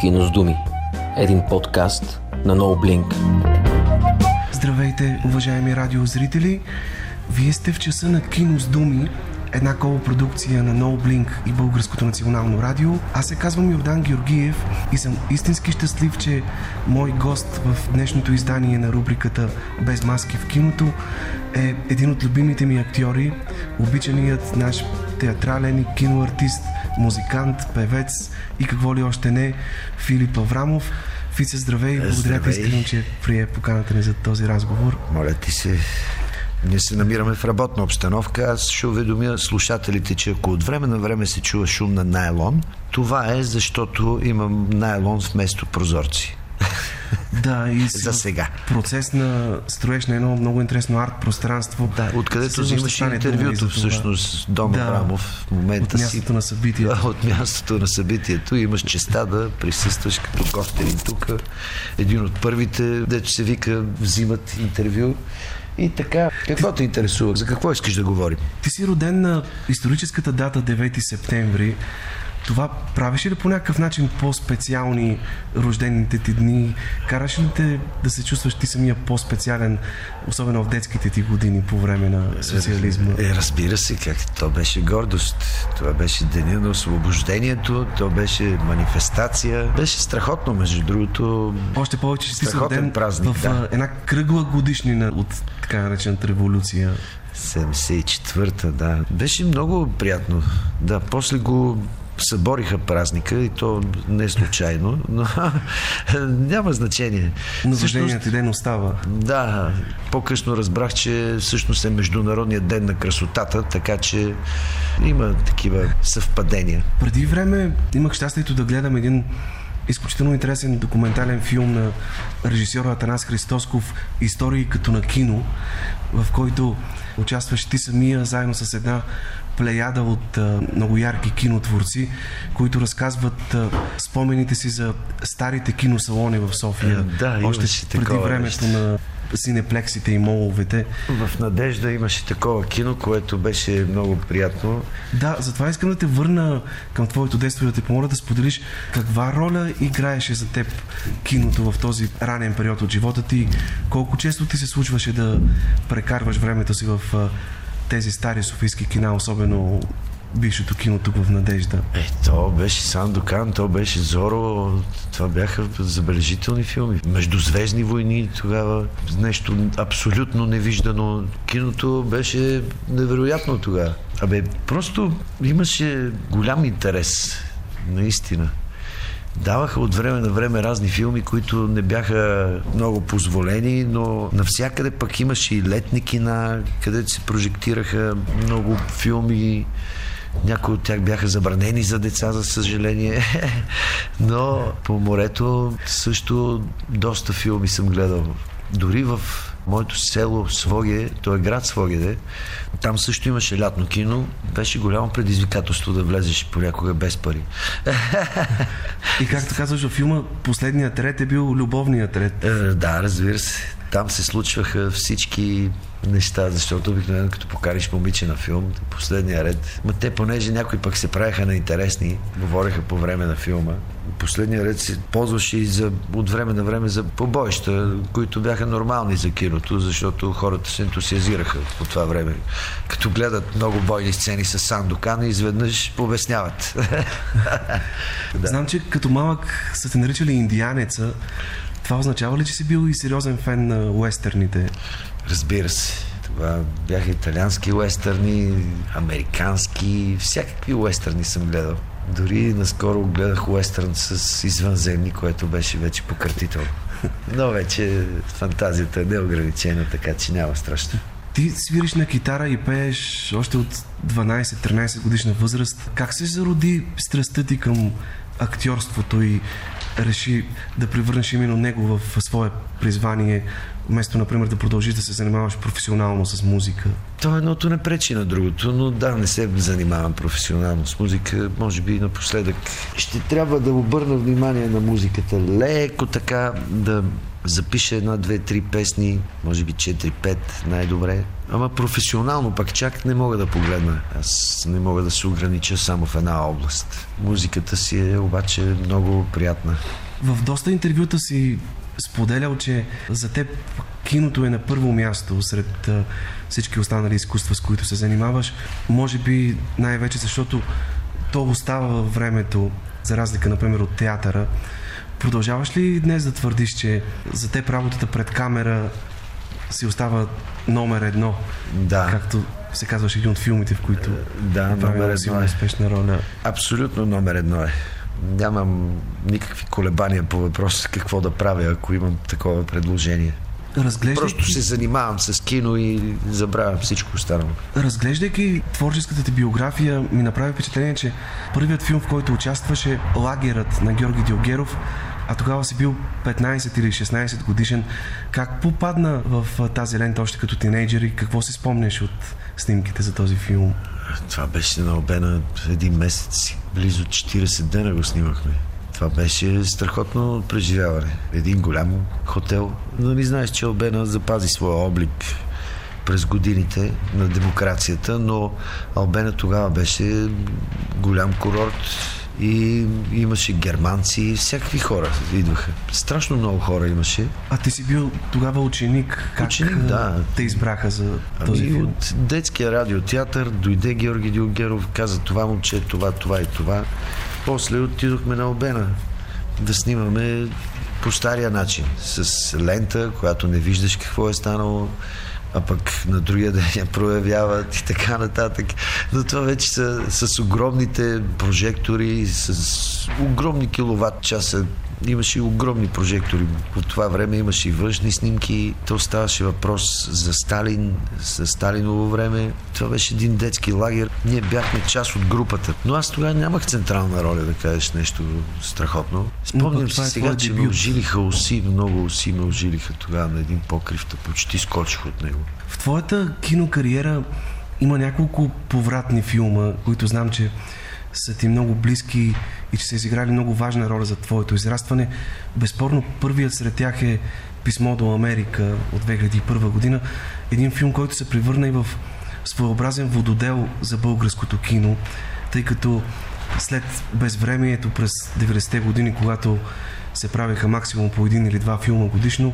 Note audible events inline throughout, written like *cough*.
Кино с думи. Един подкаст на No Blink. Здравейте, уважаеми радиозрители! Вие сте в часа на Кино с думи, една колопродукция на No Blink и Българското национално радио. Аз се казвам Йордан Георгиев и съм истински щастлив, че мой гост в днешното издание на рубриката Без маски в киното е един от любимите ми актьори, обичаният наш театрален и киноартист, музикант, певец и какво ли още не, Филип Аврамов. Фице, здравей! Благодаря ти искрено, че прие поканата ни за този разговор. Моля ти се. Ние се намираме в работна обстановка. Аз ще уведомя слушателите, че ако от време на време се чува шум на найлон, това е защото имам найлон вместо прозорци. Да, и *laughs* За сега. Процес на строеж на едно много интересно арт пространство. Да, откъдето взимаш интервюто това. всъщност Дом Да, Аврамов в момента от мястото си. на събитието. *laughs* От мястото на събитието имаш честа да присъстваш като гостен тук. Един от първите, дето се вика, взимат интервю. И така, какво те интересува? За какво искаш да говорим? Ти си роден на историческата дата 9 септември. Това правеше ли по някакъв начин по-специални рождените ти дни? Караше ли те да се чувстваш ти самия по-специален, особено в детските ти години по време на социализма? Е, разбира се, как то беше гордост. Това беше деня на освобождението, то беше манифестация. Беше страхотно, между другото. Още повече, че ти роден празник, в да. една кръгла годишнина от така наречената революция. 74-та, да. Беше много приятно. Да, после го събориха празника и то не случайно, но *laughs* няма значение. Рожденият ти ден остава. Да, по-късно разбрах, че всъщност е Международният ден на красотата, така че има такива съвпадения. Преди време имах щастието да гледам един изключително интересен документален филм на режисьора Атанас Христосков Истории като на кино, в който участваш ти самия заедно с една плеяда от много ярки кинотворци, които разказват спомените си за старите киносалони в София. Е, да, още преди такова времето нещо. на синеплексите и моловете. В Надежда имаше такова кино, което беше много приятно. Да, затова искам да те върна към твоето детство и да те помоля да споделиш каква роля играеше за теб киното в този ранен период от живота ти. Колко често ти се случваше да прекарваш времето си в тези стари софийски кина, особено бившето кино тук в Надежда. Е, то беше Сандокан, то беше Зоро, това бяха забележителни филми. Междузвездни войни тогава, нещо абсолютно невиждано. Киното беше невероятно тогава. Абе, просто имаше голям интерес, наистина. Даваха от време на време разни филми, които не бяха много позволени, но навсякъде пък имаше и летни кина, където се прожектираха много филми. Някои от тях бяха забранени за деца, за съжаление. *laughs* Но по морето също доста филми съм гледал. Дори в моето село Своге, то е град Свогеде, там също имаше лятно кино. Беше голямо предизвикателство да влезеш понякога без пари. И както казваш във филма, последният ред е бил любовният ред. Е, Да, разбира се. Там се случваха всички неща, защото обикновено като покариш момиче на филм, последния ред. Ма те, понеже някои пък се правеха на интересни, говореха по време на филма, последния ред се ползваше и за, от време на време за побоища, които бяха нормални за киното, защото хората се ентусиазираха по това време. Като гледат много бойни сцени с Сандокан и изведнъж обясняват. *laughs* Да. Знам, че като малък са те наричали индианеца. Това означава ли, че си бил и сериозен фен на уестерните? Разбира се. Това бяха италиански уестърни, американски, всякакви уестърни съм гледал. Дори наскоро гледах уестърн с извънземни, което беше вече пократително. Но вече фантазията е неограничена, така че няма страшно. Ти свириш на китара и пееш още от 12-13 годишна възраст. Как се зароди страстта ти към актьорството и реши да превърнеш именно него в свое призвание, вместо, например, да продължиш да се занимаваш професионално с музика? То едното не пречи на другото, но да, не се занимавам професионално с музика. Може би напоследък ще трябва да обърна внимание на музиката. Леко така да запиша една, две, три песни, може би 4-5 най-добре. Ама професионално пък чак не мога да погледна. Аз не мога да се огранича само в една област. Музиката си е обаче много приятна. В доста интервюта си споделял, че за теб киното е на първо място сред всички останали изкуства, с които се занимаваш. Може би най-вече защото то остава във времето, за разлика, например, от театъра. Продължаваш ли днес да твърдиш, че за теб работата пред камера си остава номер едно? Да. Както се казваш един от филмите, в които да, е номер едно е. успешна роля. Абсолютно номер едно е. Нямам никакви колебания по въпроса какво да правя, ако имам такова предложение. Разглеждайки... Просто се занимавам с кино и забравям всичко останало. Разглеждайки творческата ти биография, ми направи впечатление, че първият филм, в който участваше Лагерът на Георги Диогеров, а тогава си бил 15 или 16 годишен. Как попадна в тази лента още като тинейджер и какво си спомняш от снимките за този филм? Това беше на обена един месец. Близо 40 дена го снимахме. Това беше страхотно преживяване. Един голям хотел. Не знаеш, че Албена запази своя облик през годините на демокрацията, но Албена тогава беше голям курорт и имаше германци, всякакви хора идваха. Страшно много хора имаше. А ти си бил тогава ученик. Как ученик, да. те избраха за този ами, филм? От детския радиотеатър дойде Георги Дилгеров, каза това момче, това, това и това. После отидохме на Обена да снимаме по стария начин, с лента, която не виждаш какво е станало, а пък на другия ден я проявяват и така нататък. Но това вече са с огромните прожектори, с огромни киловатт часа Имаше и огромни прожектори. От това време имаше и външни снимки. То ставаше въпрос за Сталин, за Сталиново време. Това беше един детски лагер. Ние бяхме част от групата. Но аз тогава нямах централна роля да кажеш нещо страхотно. Спомням си е сега, че ме ожилиха уси, много уси ме ожилиха тогава на един покрив, почти скочих от него. В твоята кинокариера има няколко повратни филма, които знам, че са ти много близки и че са изиграли много важна роля за твоето израстване. Безспорно, първият сред тях е Писмо до Америка от 2001 година. Един филм, който се превърна и в своеобразен вододел за българското кино, тъй като след безвремието през 90-те години, когато се правеха максимум по един или два филма годишно,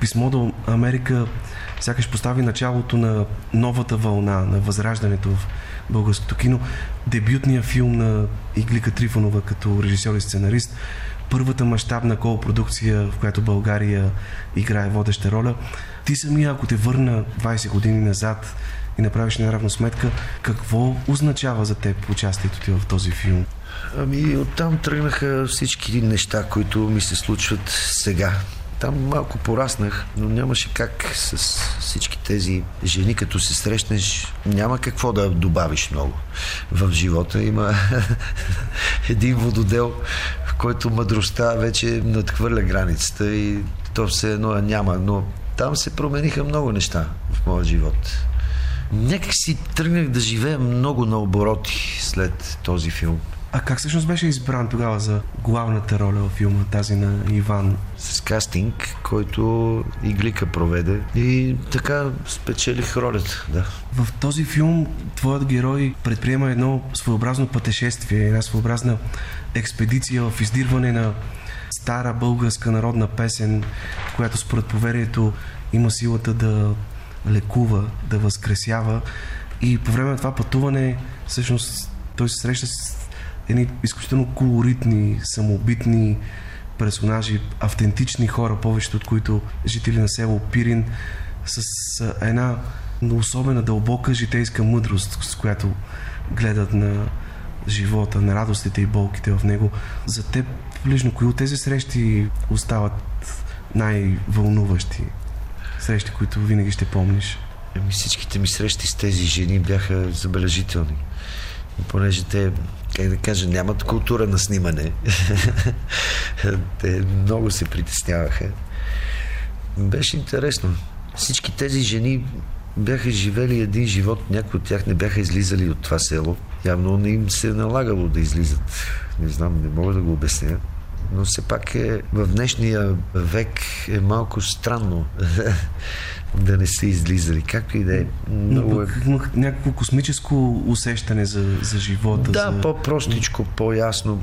Писмо до Америка сякаш постави началото на новата вълна, на възраждането в българското кино. Дебютния филм на Иглика Трифонова като режисьор и сценарист, първата мащабна колпродукция, в която България играе водеща роля. Ти самия, ако те върна 20 години назад и направиш наравно сметка, какво означава за теб участието ти в този филм? Ами оттам тръгнаха всички неща, които ми се случват сега. Там малко пораснах, но нямаше как с всички тези жени, като се срещнеш, няма какво да добавиш много. В живота има *laughs* един вододел, в който мъдростта вече надхвърля границата и то все едно няма, но там се промениха много неща в моя живот. Някак си тръгнах да живея много на обороти след този филм. А как всъщност беше избран тогава за главната роля в филма, тази на Иван? С кастинг, който Иглика проведе и така спечелих ролята, да. В този филм твоят герой предприема едно своеобразно пътешествие, една своеобразна експедиция в издирване на стара българска народна песен, която според поверието има силата да лекува, да възкресява. И по време на това пътуване, всъщност, той се среща с едни изключително колоритни, самобитни персонажи, автентични хора, повечето от които жители на село Пирин, с една особена дълбока житейска мъдрост, с която гледат на живота, на радостите и болките в него. За теб лично, кои от тези срещи остават най-вълнуващи? Срещи, които винаги ще помниш? Еми, всичките ми срещи с тези жени бяха забележителни понеже те, как да кажа, нямат култура на снимане. *laughs* те много се притесняваха. Беше интересно. Всички тези жени бяха живели един живот, някои от тях не бяха излизали от това село. Явно не им се е налагало да излизат. Не знам, не мога да го обясня. но все пак е, в днешния век е малко странно *laughs* да не са излизали. Както и да е. Много е... Имах някакво космическо усещане за, за живота. Да, за... по-простичко, по-ясно,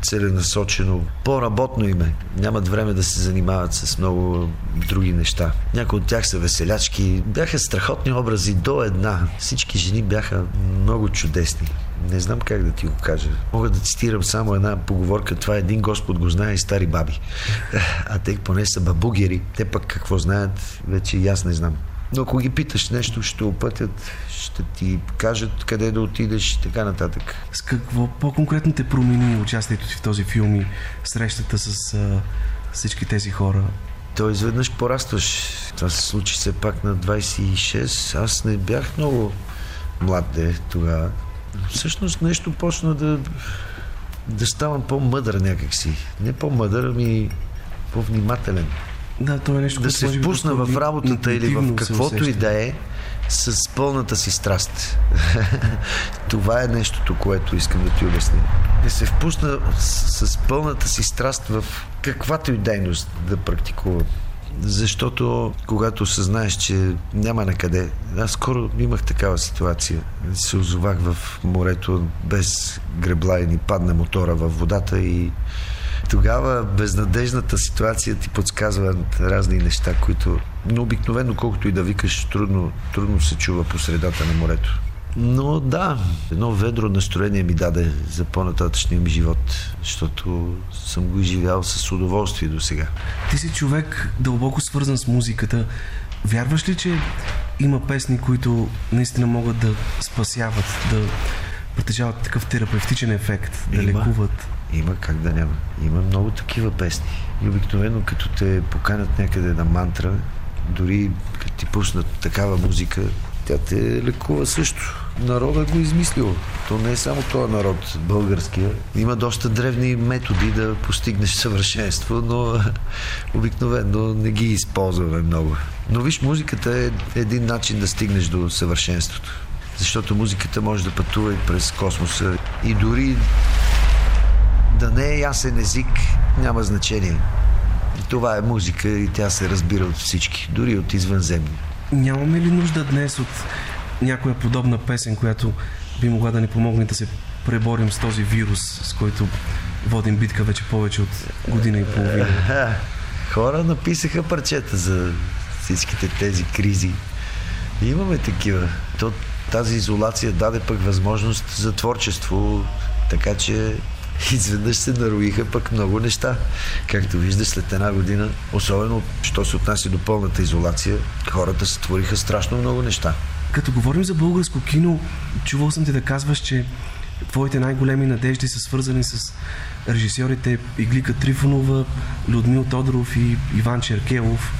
по-целенасочено, по-работно име. Нямат време да се занимават с много други неща. Някои от тях са веселячки. Бяха страхотни образи до една. Всички жени бяха много чудесни. Не знам как да ти го кажа. Мога да цитирам само една поговорка. Това е един Господ го знае и стари баби. А те поне са бабугери. Те пък какво знаят, вече и аз не знам. Но ако ги питаш нещо, ще опътят, ще ти кажат къде да отидеш и така нататък. С какво по-конкретно те промени участието ти в този филм и срещата с а, всички тези хора? То изведнъж порастваш. Това се случи все пак на 26. Аз не бях много млад де тогава. Всъщност нещо почна да, да ставам по-мъдър някакси. Не по-мъдър, ами по-внимателен. Да, то е нещо, да се впусна в работата или в каквото и да е с пълната си страст. *laughs* Това е нещото, което искам да ти обясня. Да се впусна с, с пълната си страст в каквато и дейност да практикувам. Защото когато съзнаеш, че няма на къде. Аз скоро имах такава ситуация. Се озовах в морето без гребла и ни падна мотора във водата и тогава безнадежната ситуация ти подсказва разни неща, които но обикновено, колкото и да викаш, трудно, трудно се чува по средата на морето. Но да, едно ведро настроение ми даде за по-нататъчния ми живот, защото съм го изживял с удоволствие до сега. Ти си човек дълбоко свързан с музиката. Вярваш ли, че има песни, които наистина могат да спасяват, да притежават такъв терапевтичен ефект, да има, лекуват? Има, как да няма. Има много такива песни. И обикновено, като те поканят някъде на мантра, дори като ти пуснат такава музика, тя те лекува също. Народът го е измислил. То не е само този народ, българския. Има доста древни методи да постигнеш съвършенство, но *laughs* обикновено не ги използваме много. Но виж, музиката е един начин да стигнеш до съвършенството. Защото музиката може да пътува и през космоса. И дори да не е ясен език, няма значение. Това е музика и тя се разбира от всички, дори от извънземни. Нямаме ли нужда днес от някоя подобна песен, която би могла да ни помогне да се преборим с този вирус, с който водим битка вече повече от година и половина? *laughs* Хора написаха парчета за всичките тези кризи. И имаме такива. То, тази изолация даде пък възможност за творчество, така че *laughs* изведнъж се нароиха пък много неща. Както виждаш, след една година, особено, що се отнася до пълната изолация, хората се твориха страшно много неща. Като говорим за българско кино, чувал съм ти да казваш, че твоите най-големи надежди са свързани с режисьорите Иглика Трифонова, Людмил Тодоров и Иван Черкелов,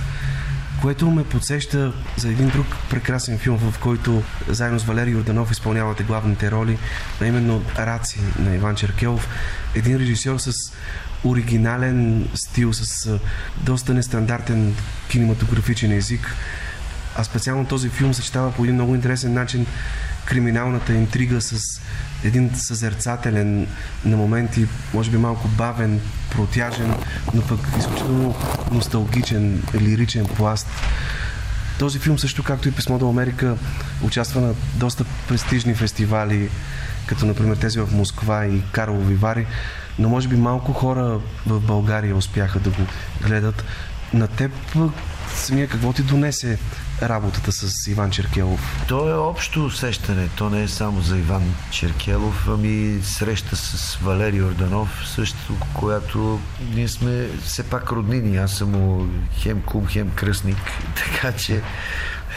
което ме подсеща за един друг прекрасен филм, в който заедно с Валерий Йорданов изпълнявате главните роли, а именно Раци на Иван Черкелов. Един режисьор с оригинален стил, с доста нестандартен кинематографичен език. А специално този филм съчетава по един много интересен начин криминалната интрига с един съзерцателен на моменти, може би малко бавен, протяжен, но пък изключително носталгичен, лиричен пласт. Този филм също, както и Писмо до Америка, участва на доста престижни фестивали, като например тези в Москва и Карлови Вари, но може би малко хора в България успяха да го гледат. На теб самия какво ти донесе работата с Иван Черкелов? То е общо усещане. То не е само за Иван Черкелов, ами среща с Валерий Орданов, също, която ние сме все пак роднини. Аз съм му хем кум, хем кръстник, *laughs* така че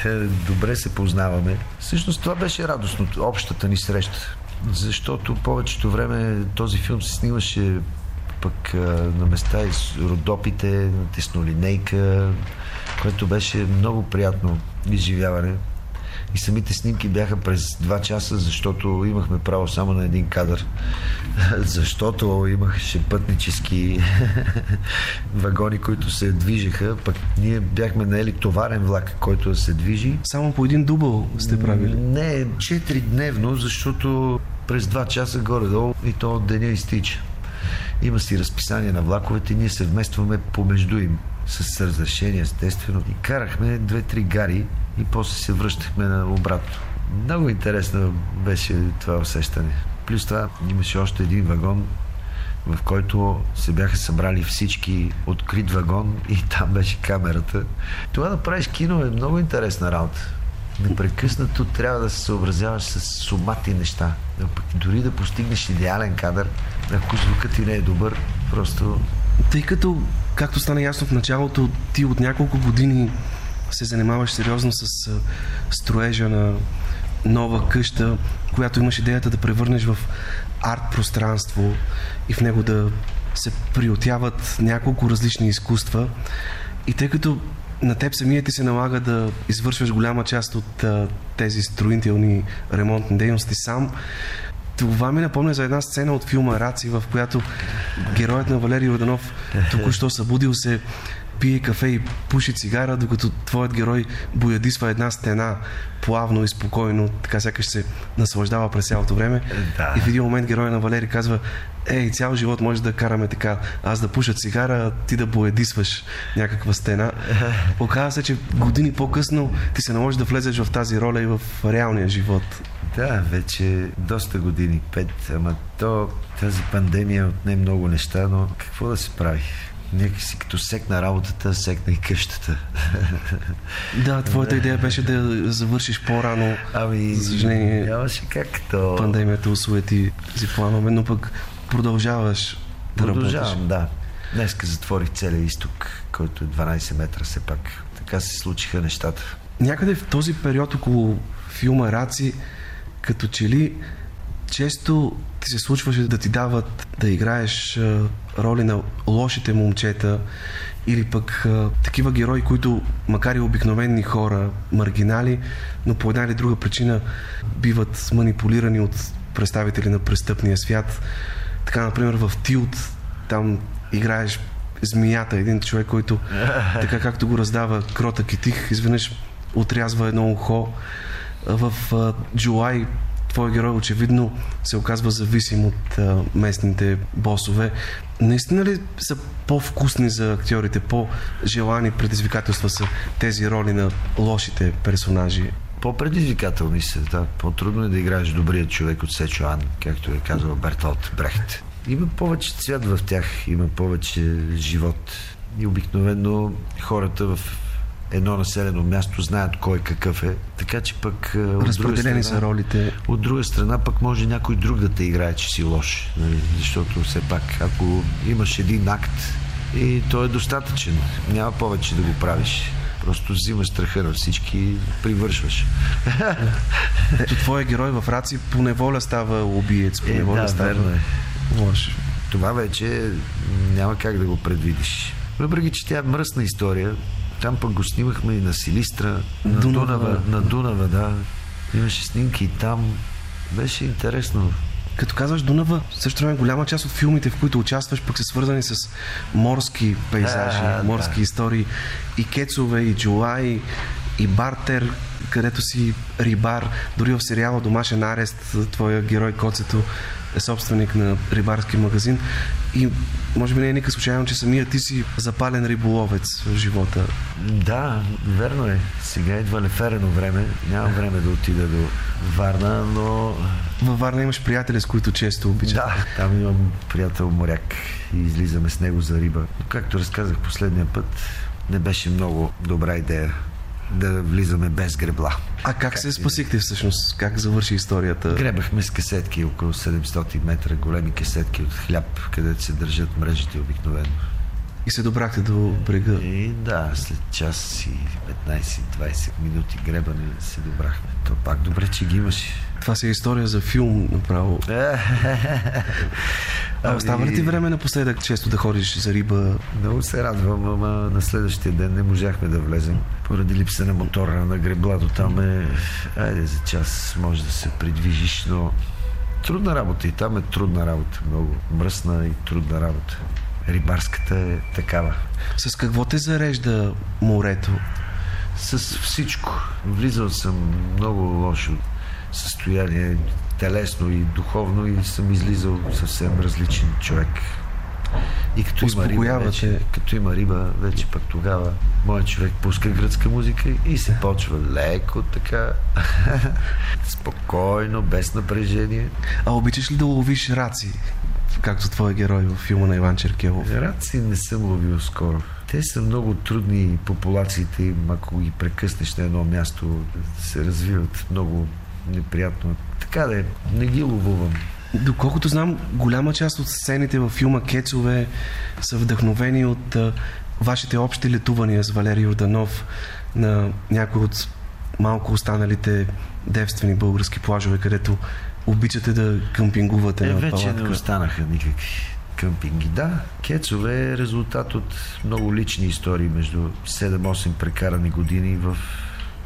е, добре се познаваме. Всъщност това беше радостно, общата ни среща. Защото повечето време този филм се снимаше пък на места из Родопите, на теснолинейка, което беше много приятно изживяване. И самите снимки бяха през 2 часа, защото имахме право само на един кадър. *laughs* защото имаше пътнически *laughs* вагони, които се движеха, пък ние бяхме наели товарен влак, който се движи. Само по един дубъл сте правили? Не, 4 дневно, защото през 2 часа горе-долу и то деня изтича. Има си разписание на влаковете, ние се вместваме помежду им с разрешение, естествено. И карахме две-три гари и после се връщахме на обратно. Много интересно беше това усещане. Плюс това имаше още един вагон, в който се бяха събрали всички открит вагон и там беше камерата. Това да правиш кино е много интересна работа. Непрекъснато трябва да се съобразяваш с сумати неща. Дори да постигнеш идеален кадър, ако звукът ти не е добър, просто... Тъй като, както стана ясно в началото, ти от няколко години се занимаваш сериозно с строежа на нова къща, която имаш идеята да превърнеш в арт пространство и в него да се приотяват няколко различни изкуства. И тъй като на теб самия ти се налага да извършваш голяма част от а, тези строителни ремонтни дейности сам, това ми напомня за една сцена от филма Раци, в която героят на Валерий Роданов току-що събудил се пие кафе и пуши цигара, докато твоят герой боядисва една стена плавно и спокойно, така сякаш се наслаждава през цялото време. Да. И в един момент героя на Валери казва, ей, цял живот може да караме така, аз да пуша цигара, ти да боядисваш някаква стена. Оказва се, че години по-късно ти се наложи да влезеш в тази роля и в реалния живот. Да, вече доста години, пет, ама то, тази пандемия отне много неща, но какво да се прави? Някакси като секна работата, секна и къщата. Да, твоята идея беше да завършиш по-рано. Ами, За съжаление, нямаше как то. пандемията осуети си планове, но пък продължаваш да работиш. Продължавам, да. Днеска затворих целия изток, който е 12 метра все пак. Така се случиха нещата. Някъде в този период около филма Раци, като че ли често ти се случваше да ти дават да играеш роли на лошите момчета или пък а, такива герои, които макар и обикновени хора, маргинали, но по една или друга причина биват манипулирани от представители на престъпния свят. Така, например, в Тилт там играеш змията, един човек, който *laughs* така както го раздава кротък и тих, изведнъж отрязва едно ухо. В Джулай твой герой очевидно се оказва зависим от местните босове. Наистина ли са по-вкусни за актьорите, по-желани предизвикателства са тези роли на лошите персонажи? По-предизвикателни са, да. По-трудно е да играеш добрият човек от Сечуан, както е казал Бертолт Брехт. Има повече цвят в тях, има повече живот. И обикновено хората в едно населено място знаят кой какъв е. Така че пък... е, Разпределени страна- са ролите. От друга страна пък може някой друг да те играе, че си лош. Нали? Защото все пак, ако имаш един акт и той е достатъчен, няма повече да го правиш. Просто взимаш страха на всички и привършваш. Ето твоя герой в Раци по неволя става убиец, по Е, неволя да, става верно е. лош. Това вече няма как да го предвидиш. Въпреки, че тя е мръсна история, там пък го снимахме и на Силистра, на Дунава. Дунава, на Дунава, да. Имаше снимки и там. Беше интересно. Като казваш Дунава, също време голяма част от филмите, в които участваш, пък са свързани с морски пейзажи, А, да. морски истории. И Кецове, и Джулай, и Бартер, където си рибар. Дори в сериала Домашен арест, твоя герой Коцето е собственик на рибарски магазин. И може би не е никак случайно, че самия ти си запален риболовец в живота. Да, верно е. Сега идва леферено време. Нямам време да отида до Варна, но Във Варна имаш приятели, с които често обичаш. да, там имам приятел моряк и излизаме с него за риба. Но както разказах последния път, не беше много добра идея да влизаме без гребла. А как се спасихте всъщност? Как завърши историята? Гребахме с касетки около 700 метра, големи касетки от хляб, където се държат мрежите обикновено. И се добрахте до брега. И да, след час и 15-20 минути гребане се добрахме. То пак добре, че ги имаше. Това си е история за филм направо. *laughs* А остава ли ти време напоследък често да ходиш за риба? Много се радвам, ама на следващия ден не можахме да влезем. Поради липса на мотора на греблато там е... Айде за час може да се придвижиш, но трудна работа и там е трудна работа. Много мръсна и трудна работа. Рибарската е такава. С какво те зарежда морето? С всичко. Влизал съм много лошо състояние, телесно и духовно и съм излизал съвсем различен човек. И като има, риба, вече, като има риба, вече пък тогава моят човек пуска гръцка музика и се почва леко така, *laughs* спокойно, без напрежение. А обичаш ли да ловиш раци, както твой герой в филма на Иван Черкелов? Раци не съм ловил скоро. Те са много трудни популациите ако ги прекъснеш на едно място, се развиват много неприятно. Така да е, не ги ловувам. Доколкото знам, голяма част от сцените във филма Кецове са вдъхновени от а, вашите общи летувания с Валерий Орданов на някои от малко останалите девствени български плажове, където обичате да къмпингувате е, на вече палатка. не останаха никакви къмпинги. Да, Кецове е резултат от много лични истории между 7-8 прекарани години в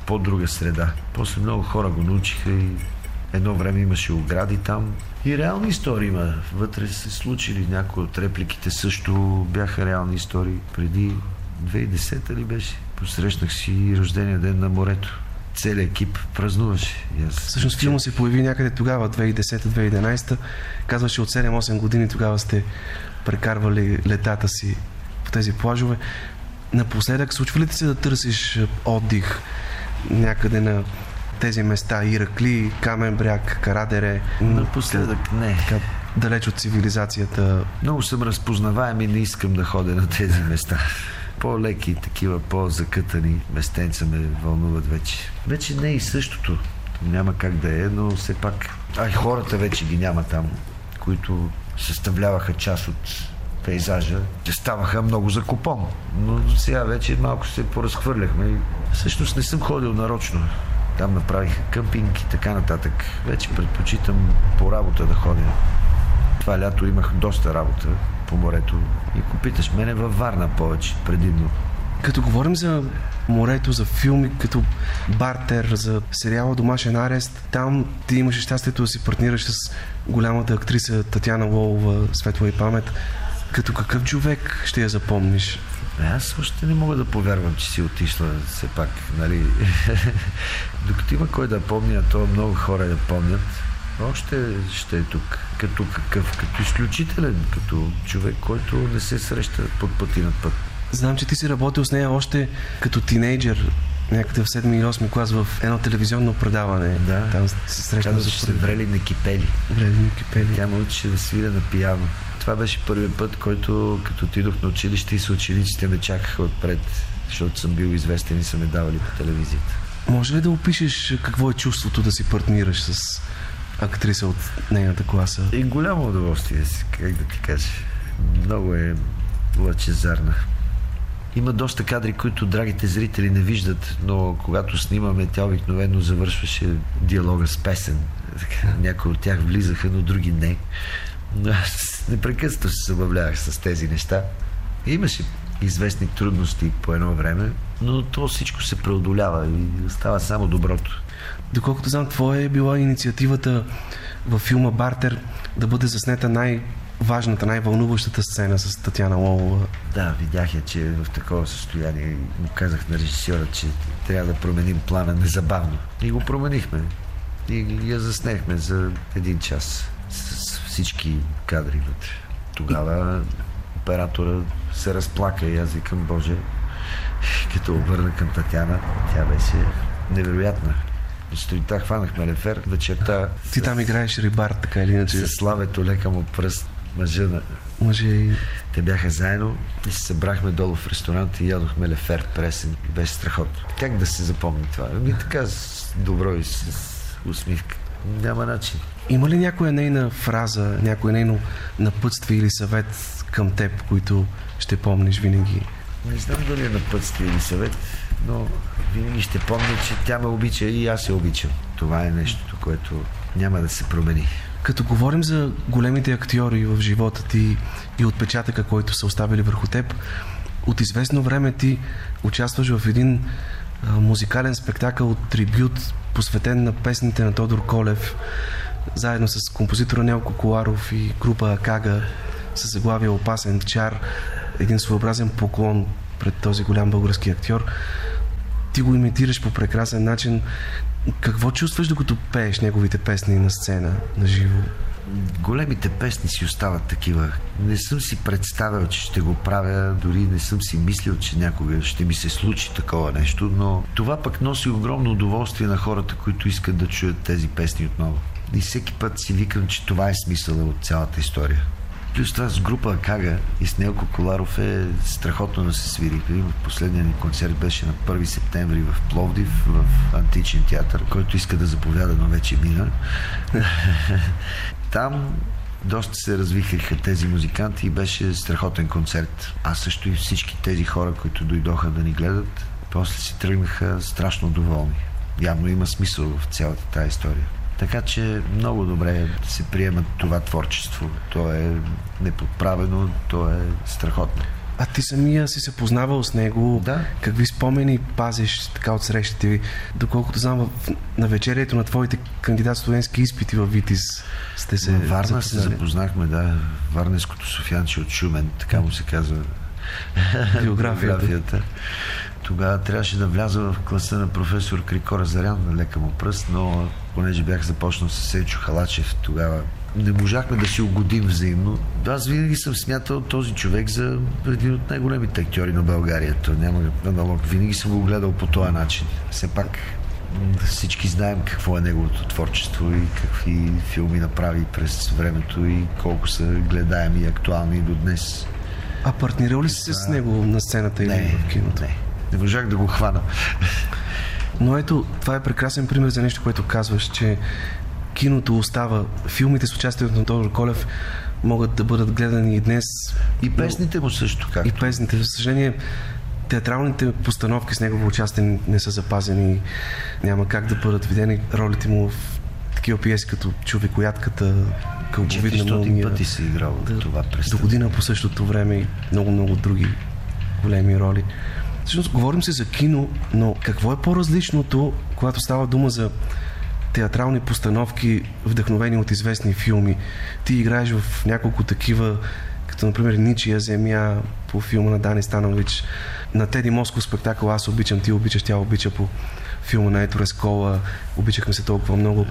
по-друга среда. После много хора го научиха и едно време имаше огради там. И реални истории има. Вътре се случили някои от репликите също бяха реални истории. Преди 2010 ли беше? Посрещнах си рождения ден на морето. Целият екип празнуваше. И аз- Всъщност филма се появи някъде тогава, 2010-2011. Казваше от 7-8 години тогава сте прекарвали летата си по тези плажове. Напоследък случва ли ти се да търсиш отдих някъде на тези места? Иракли, Камен бряг, Карадере? Напоследък не. Така, далеч от цивилизацията. Много съм разпознаваем и не искам да ходя на тези места. По-леки, такива по-закътани местенца ме вълнуват вече. Вече не е и същото. Няма как да е, но все пак... А и хората вече ги няма там, които съставляваха част от пейзажа. Ставаха много закупон. Но сега вече малко се поразхвърляхме. Всъщност не съм ходил нарочно. Там направих къмпинг и така нататък. Вече предпочитам по работа да ходя. Това лято имах доста работа по морето. И ако питаш мене във Варна повече, предимно. Като говорим за морето, за филми, като Бартер, за сериала Домашен арест, там ти имаше щастието да си партнираш с голямата актриса Татяна Лолова, светла и памет. Като какъв човек ще я запомниш? Аз още не мога да повярвам, че си отишла все пак, нали? *laughs* Докато има кой да помни, а то много хора я помнят, още ще е тук. Като какъв? Като изключителен, като човек, който не се среща под пъти над път. Знам, че ти си работил с нея още като тинейджър, някъде в 7 или 8 клас в едно телевизионно предаване. Да. Там се срещна Казва, че се врели на кипели. Вредни кипели. Тя ме учи да свиря на пияно. Това беше първият път, който като отидох на училище и съучениците ме чакаха отпред, защото съм бил известен и са ме давали по телевизията. Може ли да опишеш какво е чувството да си партнираш с актриса от нейната класа? И голямо удоволствие, как да ти кажа. Много е лъчезарна. Има доста кадри, които драгите зрители не виждат, но когато снимаме, тя обикновено завършваше диалога с песен. Някои от тях влизаха, но други не. Аз непрекъснато се забавлявах с тези неща. Имаше известни трудности по едно време, но то всичко се преодолява и става само доброто. Доколкото знам, твоя е била инициативата във филма Бартер да бъде заснета най-важната, най-вълнуващата сцена с Татяна Лолова. Да, видях я, че е в такова състояние му казах на режисьора, че трябва да променим плана незабавно. И го променихме. И я заснехме за един час всички кадри вътре. Тогава оператора се разплака и аз викам, Боже, като обърна към Татяна, тя беше невероятна. Сутринта хванахме лефер, вечерта Ти там играеш рибар, така или иначе. с славето лека му пръст мъжа на Мъже и... те бяха заедно и се събрахме долу в ресторант и ядохме лефер пресен. Беше страхотно. Как да се запомни това? Ами така с добро и с усмивка. Няма начин. Има ли някоя нейна фраза, някое нейно напътствие или съвет към теб, които ще помниш винаги? Не знам дали е напътствие или съвет, но винаги ще помня, че тя ме обича и аз я обичам. Това е нещото, което няма да се промени. Като говорим за големите актьори в живота ти и отпечатъка, който са оставили върху теб, от известно време ти участваш в един музикален спектакъл трибют, посветен на песните на Тодор Колев, заедно с композитора Нелко Коларов и група Акага с заглавие Опасен чар, един своеобразен поклон пред този голям български актьор. Ти го имитираш по прекрасен начин. Какво чувстваш докато пееш неговите песни на сцена, на живо? големите песни си остават такива. Не съм си представял, че ще го правя, дори не съм си мислил, че някога ще ми се случи такова нещо, но това пък носи огромно удоволствие на хората, които искат да чуят тези песни отново. И всеки път си викам, че това е смисъла от цялата история. Плюс това с група Кага и с Нелко Коларов е страхотно да се свири. Последният ни концерт беше на 1 септември в Пловдив, в Античен театър, който иска да заповяда, но вече мина. *laughs* Там доста се развихаха тези музиканти и беше страхотен концерт. Аз също и всички тези хора, които дойдоха да ни гледат, после си тръгнаха страшно доволни. Явно има смисъл в цялата тази история. Така че много добре се приема това творчество. То е неподправено, то е страхотно. А ти самия си се познавал с него. Да. Какви спомени пазиш така от срещите ви? Доколкото знам, в, на вечерието на твоите кандидат студентски изпити в Витис сте се Във Варна запознали. се запознахме, да. Варненското Софианче от Шумен, така му се казва Биографията. биографията. Тогава трябваше да вляза в класа на професор Крикора Зарян на лека му пръст, но понеже бях започнал с Сенчо Халачев, тогава не можахме да си угодим взаимно. Аз винаги съм смятал този човек за един от най-големите актьори на България. То няма аналог. Винаги съм го гледал по този начин. Все пак всички знаем какво е неговото творчество и какви филми направи през времето и колко са гледаеми и актуални до днес. А партнирал ли си се с него на сцената или Не, в киното? не. Не можах да го хвана. Но ето, това е прекрасен пример за нещо, което казваш, че киното остава. Филмите с участието на Тодор Колев могат да бъдат гледани и днес. И песните му също как. И песните. За съжаление, театралните постановки с негово участие не са запазени. Няма как да бъдат видени ролите му в такива пиеси като Човекоятката, Кълбовидна 400 мълния. пъти си играл Да, това До представление. година по същото време и много-много други големи роли. Всъщност, говорим се за кино, но какво е по-различното, когато става дума за театрални постановки, вдъхновени от известни филми? Ти играеш в няколко такива, като например Ничия земя по филма на Дани Станович, на Теди Москов спектакъл Аз обичам, ти обичаш, тя обича по филма на Ето Рескола, обичахме се толкова много.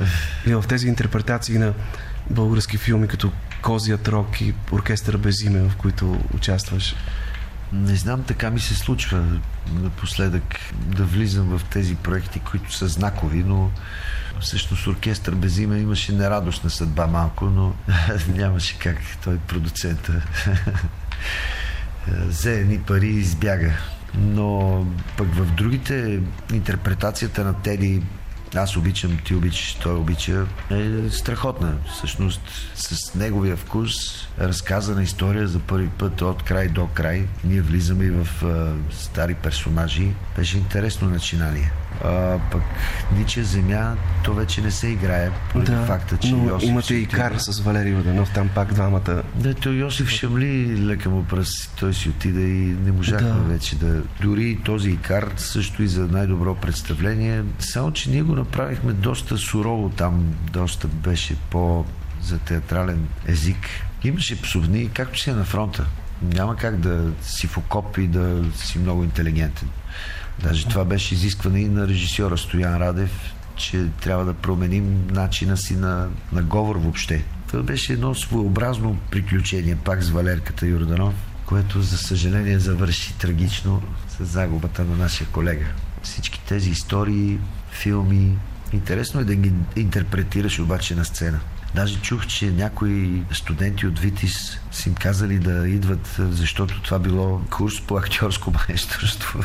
И в тези интерпретации на български филми, като Козият рок и Оркестър без име, в които участваш. Не знам, така ми се случва напоследък да влизам в тези проекти, които са знакови, но всъщност оркестър без име имаше нерадостна съдба малко, но *laughs* нямаше как той продуцента *laughs* взе едни пари и избяга. Но пък в другите интерпретацията на Теди аз обичам, ти обичаш, той обича, е страхотна. Всъщност с неговия вкус, разказана история за първи път от край до край. Ние влизаме и в а, стари персонажи. Беше интересно начинание. А, пък Ничия земя, то вече не се играе, поради факта, че но Йосиф имате и кар с Валерий Воденов, там пак двамата. Да, той Йосиф Шамли лека му пръст, той си отида и не можахме Да. вече да... Дори този Икар също и за най-добро представление. Само, че ние го направихме доста сурово там, доста беше по за театрален език. Имаше псовни, както си е на фронта. Няма как да си в окоп и да си много интелигентен. Даже това беше изискване и на режисьора Стоян Радев, че трябва да променим начина си на, на говор въобще. Това беше едно своеобразно приключение, пак с Валерката Йорданов, което за съжаление завърши трагично с загубата на нашия колега. Всички тези истории, филми, интересно е да ги интерпретираш обаче на сцена. Даже чух, че някои студенти от Витис са им казали да идват, защото това било курс по актьорско *laughs* майсторство.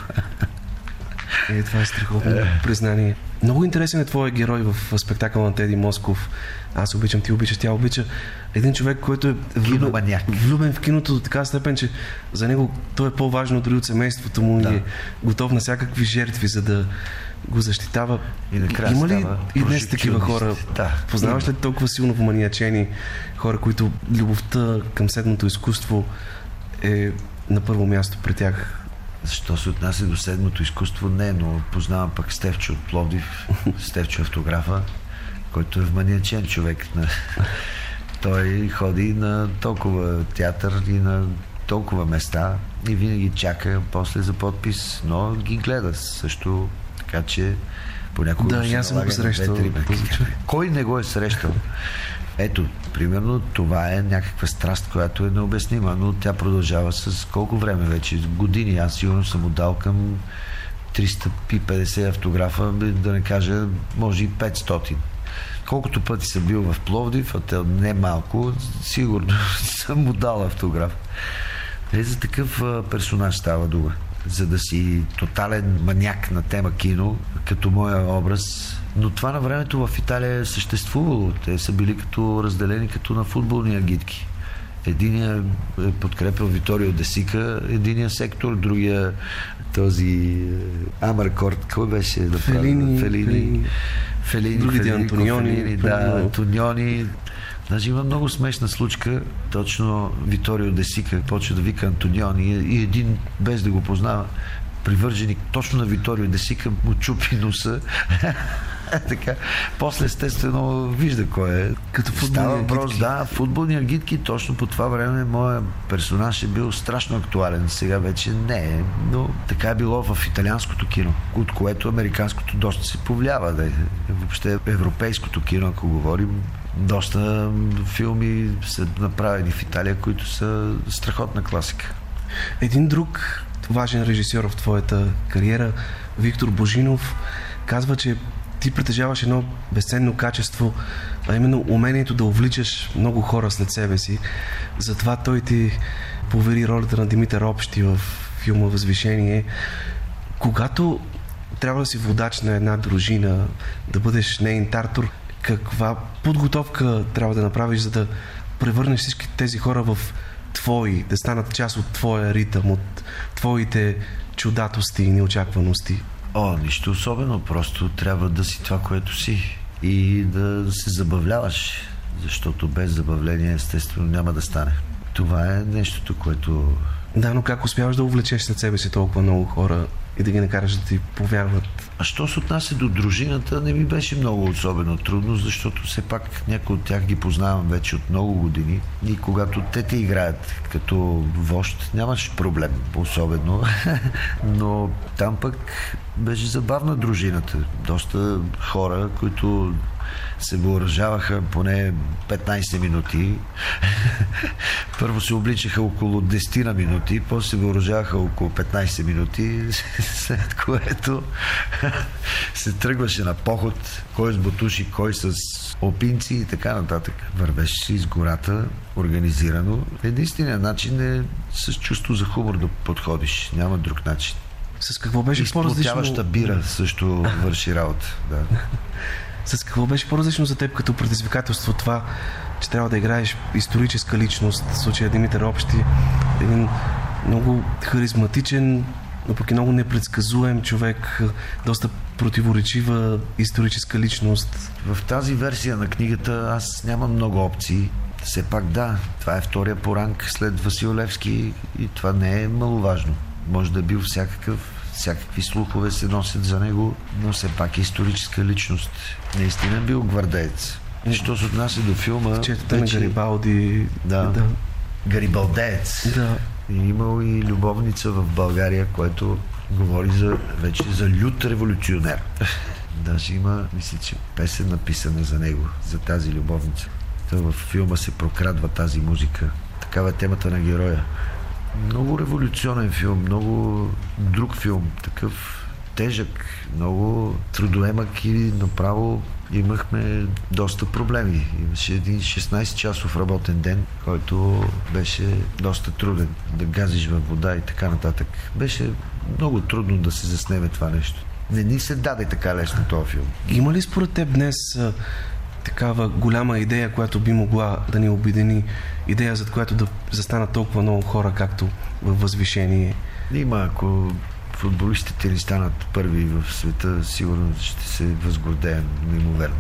Е, това е страхотно признание. Много интересен е твой герой в спектакъл на Теди Москов. Аз обичам, ти обичаш, тя обича. Един човек, който е влюбен, влюбен в киното до така степен, че за него то е по-важно дори от семейството му Да. и е готов на всякакви жертви, за да го защитава. И накрая Има ли и днес такива хора? Да. Познаваш ли толкова силно вманиячени хора, които любовта към седмото изкуство е на първо място при тях? Защо се отнася до седмото изкуство? Не, но познавам пък Стевчо от Пловдив, *laughs* Стевчо автографа, който е вманиачен човек. На... *laughs* Той ходи на толкова театър и на толкова места и винаги чака после за подпис, но ги гледа също. Така че Понякога Да, се аз съм го срещал. Кой не го е срещал? *laughs* Ето, примерно, това е някаква страст, която е необяснима, но тя продължава с колко време вече? Години. Аз сигурно съм отдал към 350 автографа, да не кажа, може и 500. Колкото пъти съм бил в Пловдив, а не малко, сигурно *laughs* съм му дал автограф. Е, за такъв персонаж става дума. За да си тотален маняк на тема кино, като моя образ. Но това на времето в Италия е съществувало. Те са били като разделени като на футболни агитки. Единия е подкрепил Виторио Десика, единия сектор, другия този е, Амаркорд, кой беше да? Фелини, Фелини. Фелини. Фелини, Федерико Антониони, Фелини, да, примерно. Антониони. Даже има много смешна случка. Точно Виторио Десика почва да вика Антониони и един, без да го познава, привърженик точно на Виторио Десика, му чупи носа. *laughs* така. После естествено вижда кой е. Като футболни Става въпрос, да, футболни агитки. Точно по това време моя персонаж е бил страшно актуален. Сега вече не е. Но така е било в италианското кино, от което американското доста се повлиява. Да. е. Въобще европейското кино, ако говорим, доста филми са направени в Италия, които са страхотна класика. Един друг важен режисьор в твоята кариера, Виктор Божинов, казва, че ти притежаваш едно безценно качество, а именно умението да увличаш много хора след себе си. Затова той ти повери ролята на Димитър Общи в филма Възвишение. Когато трябва да си водач на една дружина, да бъдеш нейн тартор, каква подготовка трябва да направиш, за да превърнеш всички тези хора в твои, да станат част от твоя ритъм, от твоите чудатости и неочакваности? О, нищо особено, просто трябва да си това, което си и да се забавляваш, защото без забавление естествено няма да стане. Това е нещото, което Да, но как успяваш да увлечеш след себе си толкова много хора и да ги накараш да ти повярват? А що се отнася до дружината, не ми беше много особено трудно, защото все пак някои от тях ги познавам вече от много години и когато те те играят като вожд, нямаш проблем особено. *laughs* Но там пък беше забавна дружината. Доста хора, които се въоръжаваха поне 15 минути. *laughs* Първо се обличаха около 10 на минути, после се въоръжаваха около 15 минути, *laughs* след което *laughs* се тръгваше на поход, кой с бутуши, кой с опинци и така нататък. Вървеше си из гората, организирано. Единственият начин е с чувство за хумор да подходиш. Няма друг начин. С какво беше по-различно? Бира също върши работа. Да. С какво беше по-различно за теб като предизвикателство това, че трябва да играеш историческа личност, в случая Димитър Общи, един много харизматичен, но пък и много непредсказуем човек, доста противоречива историческа личност. В тази версия на книгата аз нямам много опции. Все пак да, това е втория по ранг след Васил Левски и това не е маловажно. Може да е бил всякакъв, всякакви слухове се носят за него, но все пак е историческа личност. Наистина е бил гвардеец. Що се отнася до филма... Четата на Гарибалди. Да. да. Гарибалдеец. Да. И имал и любовница в България, което говори за, вече за лют революционер. *laughs* Даже има, мисля, че песен написана за него, за тази любовница. Та в филма се прокрадва тази музика. Такава е темата на героя. Много революционен филм, много друг филм, такъв тежък, много трудоемък и направо имахме доста проблеми. Имаше един 16-часов работен ден, който беше доста труден. Да газиш във вода и така нататък. Беше много трудно да се заснеме това нещо. Не ни се даде така лесно този филм. Има ли според теб днес такава голяма идея, която би могла да ни обедини, идея, за която да застанат толкова много хора, както във възвишение? Има, ако футболистите ни станат първи в света, сигурно ще се възгордеем неимоверно.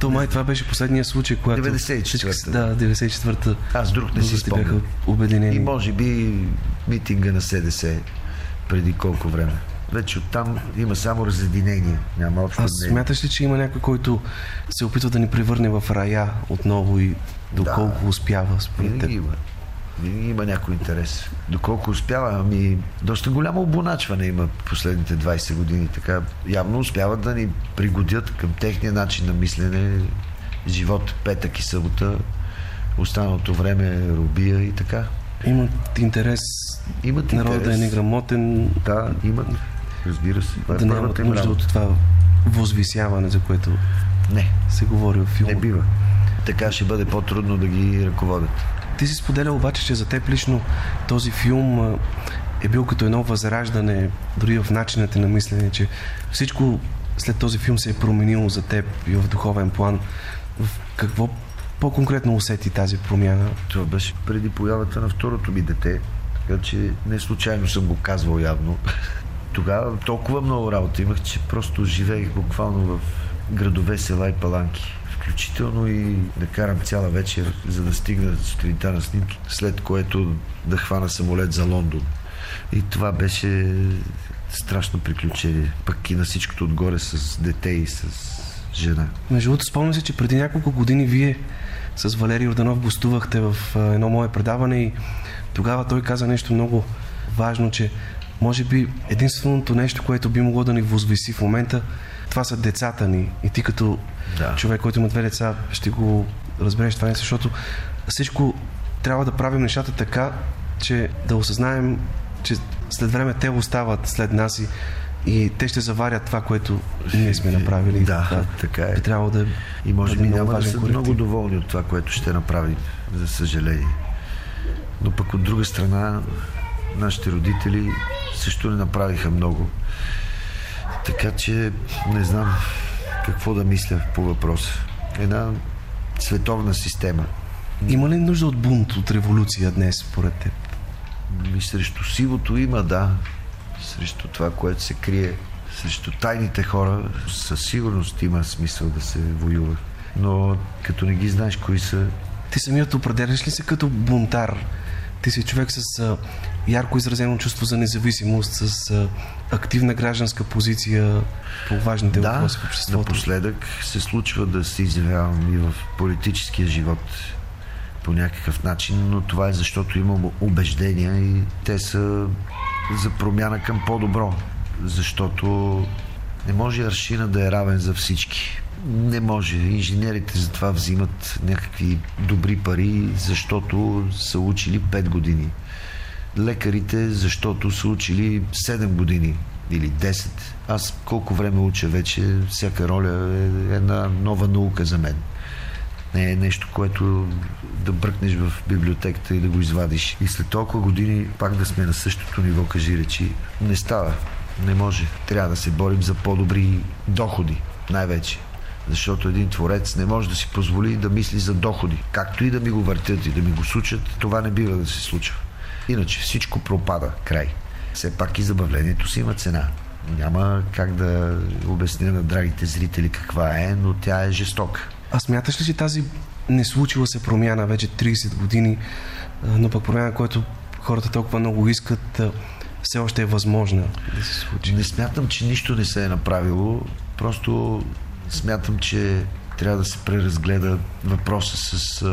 То май това беше последния случай, когато 94-та. всички- Да, 94-та. Аз друг не си българите бяха спомням. обединени. И може би митинга на СДС преди колко време. Вече оттам има само разединение. Няма общо А мнение. смяташ ли, че има някой, който се опитва да ни превърне в рая отново и доколко Да. успява според теб? има. Има някой интерес. Доколко успява, ами доста голямо обоначване има последните 20 години. Така явно успяват да ни пригодят към техния начин на мислене, живот петък и събота, останалото време робия и така. Имат интерес Имат народа интерес. е неграмотен, Да, имат. Разбира се. Това е да нямат първата им нужда от това възвисяване, за което Не, се говори в филма. не бива. Така ще бъде по-трудно да ги ръководят. Ти си споделя обаче, че за теб лично този филм е бил като едно възраждане, дори в начината на мислене, че всичко след този филм се е променило за теб и в духовен план. В какво по-конкретно усети тази промяна? Това беше преди появата на второто ми дете, така че не случайно съм го казвал явно. Тогава толкова много работа имах, че просто живеех буквално в градове, села и паланки. Включително и да карам цяла вечер, за да стигна сутринта на снимки, след което да хвана самолет за Лондон. И това беше страшно приключение. Пък и на всичкото отгоре с дете и с жена. Между другото, спомням се, че преди няколко години вие с Валерий Орданов гостувахте в едно мое предаване и тогава той каза нещо много важно, че може би единственото нещо, което би могло да ни възвиси в момента, това са децата ни. И ти като Да. човек, който има две деца, ще го разбереш това нещо, защото всичко трябва да правим нещата така, че да осъзнаем, че след време те остават след нас и, и те ще заварят това, което ние сме направили. Да, така е. Би трябвало да И може бъде би няма да са коректив. много доволни от това, което ще направим, за съжаление. Но пък от друга страна, нашите родители също не направиха много. Така че не знам какво да мисля по въпроса. Една световна система. Има ли нужда от бунт, от революция днес, според теб? И срещу сивото има, да. Срещу това, което се крие. Срещу тайните хора със сигурност има смисъл да се воюва. Но като не ги знаеш кои са, Ти самият определяш ли се като бунтар? Ти си човек с а, ярко изразено чувство за независимост, с а, активна гражданска позиция по важните Да, въпроси в обществото. напоследък се случва да се изявявам и в политическия живот по някакъв начин, но това е защото имам убеждения и те са за промяна към по-добро. Защото не може аршина да е равен за всички. Не може. Инженерите затова взимат някакви добри пари, защото са учили 5 години. Лекарите, защото са учили 7 години или 10. Аз колко време уча вече, всяка роля е една нова наука за мен. Не е нещо, което да бръкнеш в библиотеката и да го извадиш. И след толкова години пак да сме на същото ниво, кажи речи, не става. Не може. Трябва да се борим за по-добри доходи, най-вече. Защото един творец не може да си позволи да мисли за доходи. Както и да ми го въртят и да ми го сучат, това не бива да се случва. Иначе всичко пропада. Край. Все пак и забавлението си има цена. Няма как да обясня на драгите зрители каква е, но тя е жестока. А смяташ ли, че тази не случила се промяна вече 30 години, но пък промяна, която хората толкова много искат, все още е възможна да се случи? Не смятам, че нищо не се е направило. Просто смятам, че трябва да се преразгледа въпроса с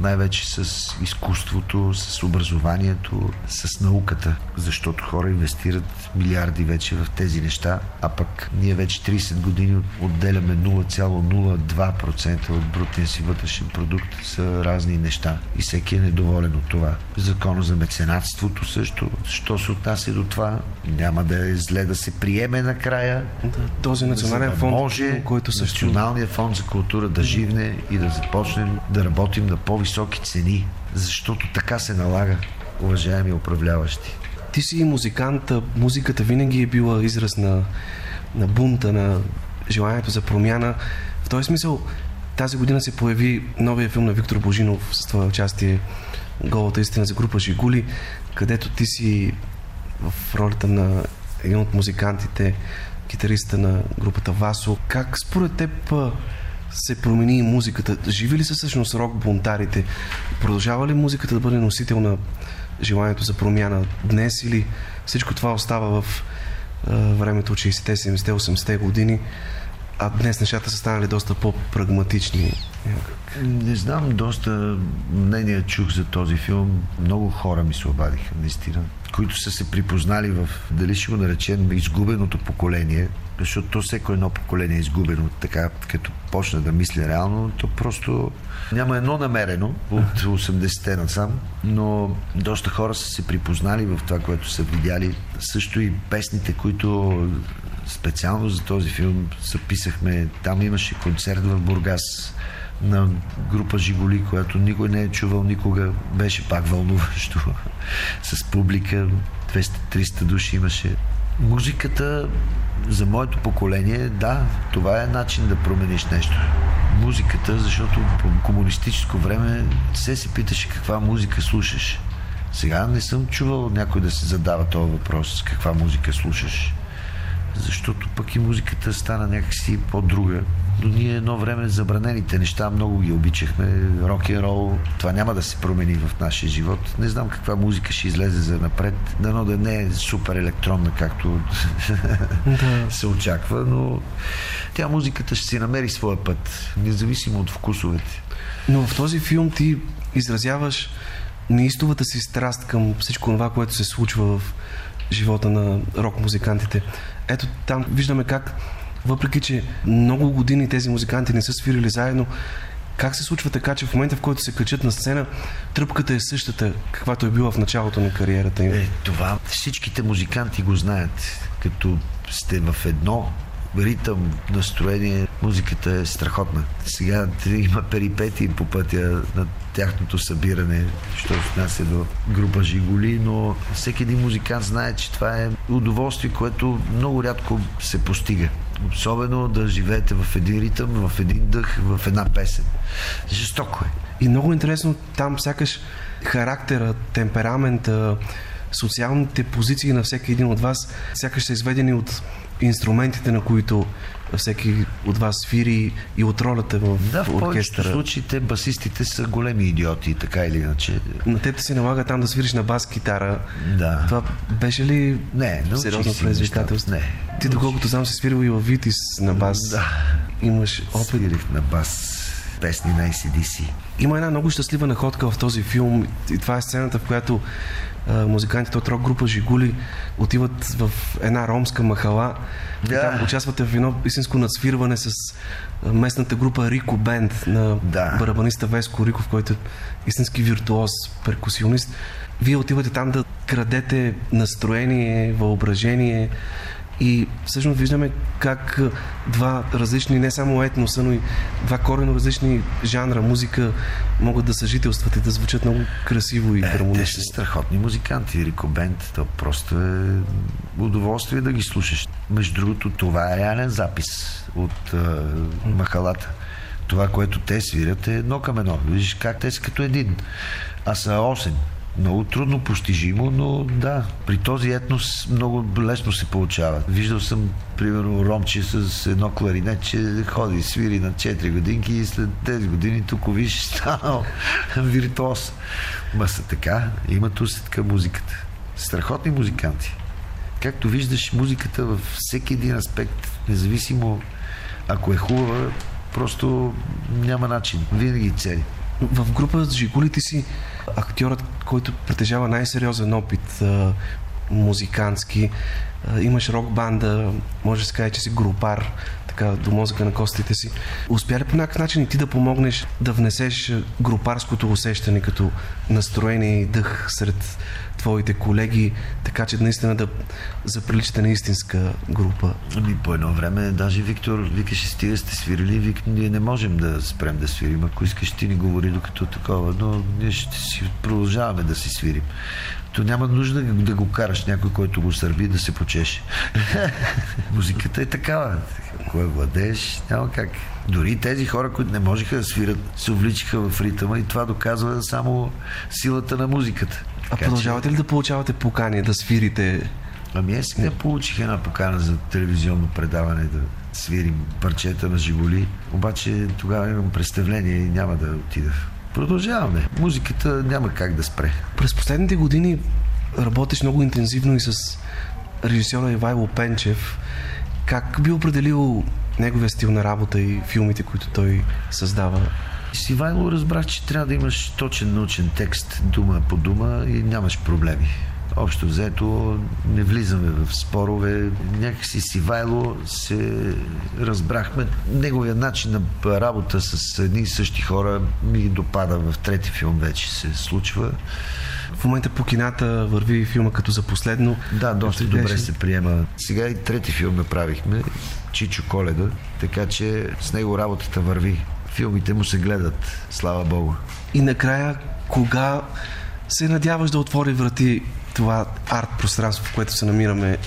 най-вече с изкуството, с образованието, с науката, защото хора инвестират милиарди вече в тези неща, а пък ние вече 30 години отделяме 0,02% от брутния си вътрешен продукт за разни неща. И всеки е недоволен от това. Закона за меценатството също, що се отнася до това, няма да е зле да се приеме накрая, Да, този национален да фонд, може който също... Националният фонд за култура да живне и да започнем да работим на по-високи цени, защото така се налага, уважаеми управляващи. Ти си музикант, а музиката винаги е била израз на, на бунта, на желанието за промяна. В този смисъл тази година се появи новия филм на Виктор Божинов с твое участие Голата истина за група Жигули, където ти си в ролята на един от музикантите, китариста на групата Васо. Как според теб се промени музиката? Живи ли са всъщност рок бунтарите? Продължава ли музиката да бъде носител на желанието за промяна днес или всичко това остава в времето от 60-те, 70-те, 80-те години а днес нещата са станали доста по-прагматични. Не знам, доста мнения чух за този филм. Много хора ми се обадиха, наистина, които са се припознали в, дали ще го наречем, изгубеното поколение, защото то всеко едно поколение е изгубено, така като почна да мисля реално, то просто няма едно намерено от 80-те насам, но доста хора са се припознали в това, което са видяли. Също и песните, които специално за този филм записахме. Там имаше концерт в Бургас на група Жиголи, която никой не е чувал никога. Беше пак вълнуващо. С публика 200-300 души имаше. Музиката за моето поколение, да, това е начин да промениш нещо. Музиката, защото по комунистическо време все се питаше каква музика слушаш. Сега не съм чувал някой да се задава този въпрос, каква музика слушаш защото пък и музиката стана някакси по-друга. Но ние едно време забранените неща много ги обичахме. Рок н рол, това няма да се промени в нашия живот. Не знам каква музика ще излезе за напред. Дано да не е супер електронна, както *laughs* да. се очаква, но тя музиката ще си намери своя път, независимо от вкусовете. Но в този филм ти изразяваш неистовата си страст към всичко това, което се случва в живота на рок-музикантите. Ето там виждаме как, въпреки че много години тези музиканти не са свирили заедно, как се случва така, че в момента, в който се качат на сцена, тръпката е същата, каквато е била в началото на кариерата им? Е, това всичките музиканти го знаят. Като сте в едно ритъм, настроение, музиката е страхотна. Сега има перипети по пътя на тяхното събиране, що се отнася до група Жиголи, но всеки един музикант знае, че това е удоволствие, което много рядко се постига. Особено да живеете в един ритъм, в един дъх, в една песен. Жестоко е. И много интересно, там сякаш характера, темперамента, социалните позиции на всеки един от вас сякаш са изведени от инструментите, на които всеки от вас свири и от ролята в да, в оркестъра. В случаите басистите са големи идиоти, така или иначе. На теб се налага там да свириш на бас-китара. Да. Това беше ли не, сериозно предизвикателство? Не. Ти, доколкото знам, си свирил и в Витис на бас. Да. Имаш опит. Свирих на бас песни на ACDC. Има една много щастлива находка в този филм и това е сцената, в която музикантите от рок група Жигули отиват в една ромска махала да. и там участвате в едно истинско надсвирване с местната група Рико Бенд на да. барабаниста Веско Риков, който е истински виртуоз, перкусионист. Вие отивате там да крадете настроение, въображение, и всъщност виждаме как два различни, не само етноса, но и два корено различни жанра музика могат да съжителстват и да звучат много красиво и хармонично. Е, те са страхотни музиканти. Рико Бенд, то просто е удоволствие да ги слушаш. Между другото, това е реален запис от uh, махалата. Това, което те свирят е едно към едно. Виждаш как те са като един. А са 8 много трудно постижимо, но да, при този етнос много лесно се получава. Виждал съм, примерно, ромче с едно кларинет, че ходи, свири на 4 годинки и след 10 години тук виж *laughs* станал виртуоз. Ма са така, имат усет към музиката. Страхотни музиканти. Както виждаш, музиката във всеки един аспект, независимо ако е хубава, просто няма начин. Винаги цели. В група с Жигулите си актьорът, който притежава най-сериозен опит а, имаш рок банда, може да се каже, че си групар, така до мозъка на костите си. Успя ли по някакъв начин и ти да помогнеш да внесеш групарското усещане като настроение и дъх сред твоите колеги, така че наистина да заприличате на истинска група? Ами по едно време даже Виктор викаше, стига сте свирили, вик, ние не можем да спрем да свирим. Ако искаш ти ни говори докато такова, но ние ще си продължаваме да си свирим. То няма нужда да го караш някой, който го сърби, да се почеше. *laughs* Музиката е такава. Ако я владееш, няма как. Дори тези хора, които не можеха да свират, се увличиха в ритъма и това доказва само силата на музиката. А продължавате ли да получавате покани да свирите? Ами аз сега получих една покана за телевизионно предаване да свирим парчета на Жигули, обаче тогава имам представление и няма да отида. Продължаваме. Музиката няма как да спре. През последните години работиш много интензивно и с режисьора Ивайло Пенчев. Как би определил неговия стил на работа и филмите, които той създава? С Ивайло разбрах, че трябва да имаш точен научен текст, дума по дума и нямаш проблеми. Общо взето не влизаме в спорове. Някакси с Ивайло се разбрахме. Неговия начин на работа с едни и същи хора ми допада в трети филм вече се случва. В момента по кината върви филма като за последно. Да, доста Като добре беше- се приема. Сега и трети филм направихме, Чичо Коледа, така че с него работата върви. Филмите му се гледат, слава Богу. И накрая, кога се надяваш да отвори врати това арт пространство, в което се намираме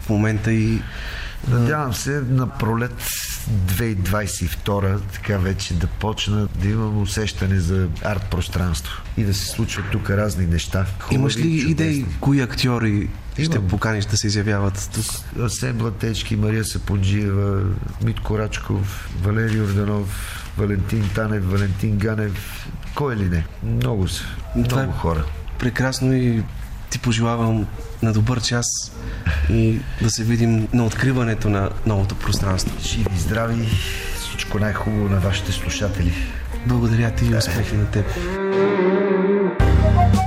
в момента и Надявам се на пролет 2022 така вече да почна да имам усещане за арт пространство и да се случват тук разни неща. Хубави, имаш ли чудесни. идеи кои актьори ще Имам. поканиш да се изявяват тук? Асен Блатечки, Мария Сапунджиева, Митко Рачков, Валери Орданов, Валентин Танев, Валентин Ганев. Кой ли не? Много са. Това е- Много хора. Прекрасно и ти пожелавам на добър час и да се видим на откриването на новото пространство. Живи и здрави. Всичко най-хубаво на вашите слушатели. Благодаря ти и успехи на теб.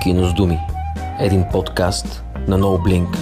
Кино с думи. Един подкаст на NoBlink.